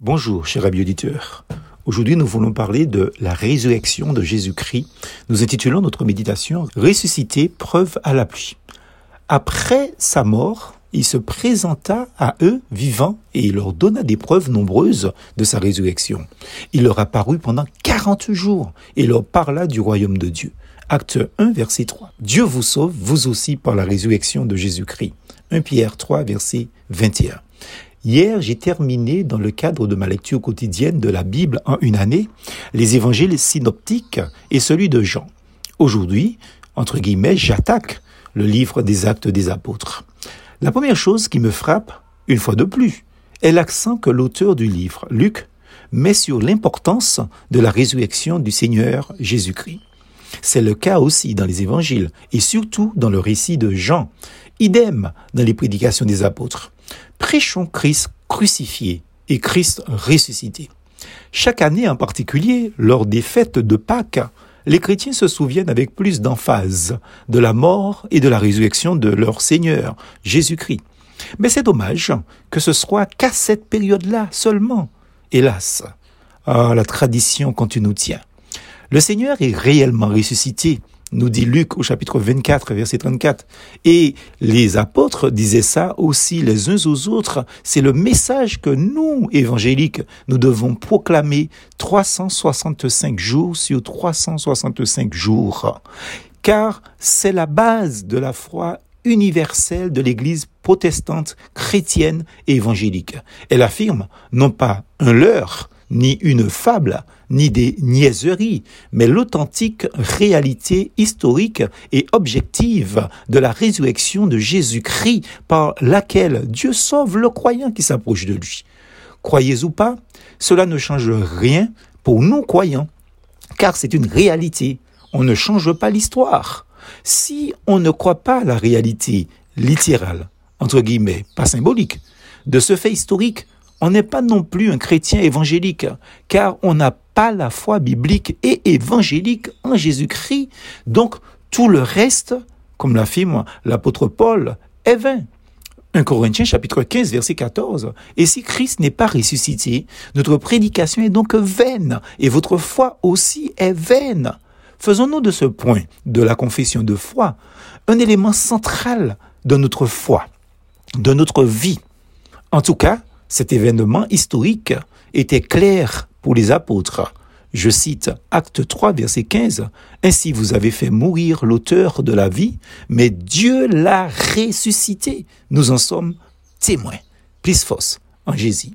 Bonjour, cher ami auditeur. Aujourd'hui, nous voulons parler de la résurrection de Jésus-Christ. Nous intitulons notre méditation Ressuscité, preuve à la pluie. Après sa mort, il se présenta à eux vivants et il leur donna des preuves nombreuses de sa résurrection. Il leur apparut pendant 40 jours et leur parla du royaume de Dieu. Acte 1, verset 3. Dieu vous sauve, vous aussi, par la résurrection de Jésus-Christ. 1 Pierre 3, verset 21. Hier, j'ai terminé, dans le cadre de ma lecture quotidienne de la Bible en une année, les évangiles synoptiques et celui de Jean. Aujourd'hui, entre guillemets, j'attaque le livre des actes des apôtres. La première chose qui me frappe, une fois de plus, est l'accent que l'auteur du livre, Luc, met sur l'importance de la résurrection du Seigneur Jésus-Christ. C'est le cas aussi dans les évangiles et surtout dans le récit de Jean. Idem dans les prédications des apôtres. Prêchons Christ crucifié et Christ ressuscité. Chaque année en particulier, lors des fêtes de Pâques, les chrétiens se souviennent avec plus d'emphase de la mort et de la résurrection de leur Seigneur, Jésus-Christ. Mais c'est dommage que ce soit qu'à cette période-là seulement. Hélas, ah, la tradition quand nous tient. Le Seigneur est réellement ressuscité, nous dit Luc au chapitre 24, verset 34. Et les apôtres disaient ça aussi les uns aux autres. C'est le message que nous, évangéliques, nous devons proclamer 365 jours sur 365 jours. Car c'est la base de la foi universelle de l'Église protestante, chrétienne et évangélique. Elle affirme non pas un leurre, ni une fable, ni des niaiseries, mais l'authentique réalité historique et objective de la résurrection de Jésus-Christ par laquelle Dieu sauve le croyant qui s'approche de lui. Croyez ou pas, cela ne change rien pour nous croyants, car c'est une réalité. On ne change pas l'histoire. Si on ne croit pas à la réalité littérale, entre guillemets, pas symbolique, de ce fait historique, on n'est pas non plus un chrétien évangélique, car on n'a pas la foi biblique et évangélique en Jésus-Christ. Donc, tout le reste, comme l'affirme l'apôtre Paul, est vain. 1 Corinthiens chapitre 15 verset 14. Et si Christ n'est pas ressuscité, notre prédication est donc vaine et votre foi aussi est vaine. Faisons-nous de ce point de la confession de foi un élément central de notre foi, de notre vie. En tout cas, cet événement historique était clair pour les apôtres. Je cite Acte 3, verset 15. Ainsi vous avez fait mourir l'auteur de la vie, mais Dieu l'a ressuscité. Nous en sommes témoins. Plus force en Jésus.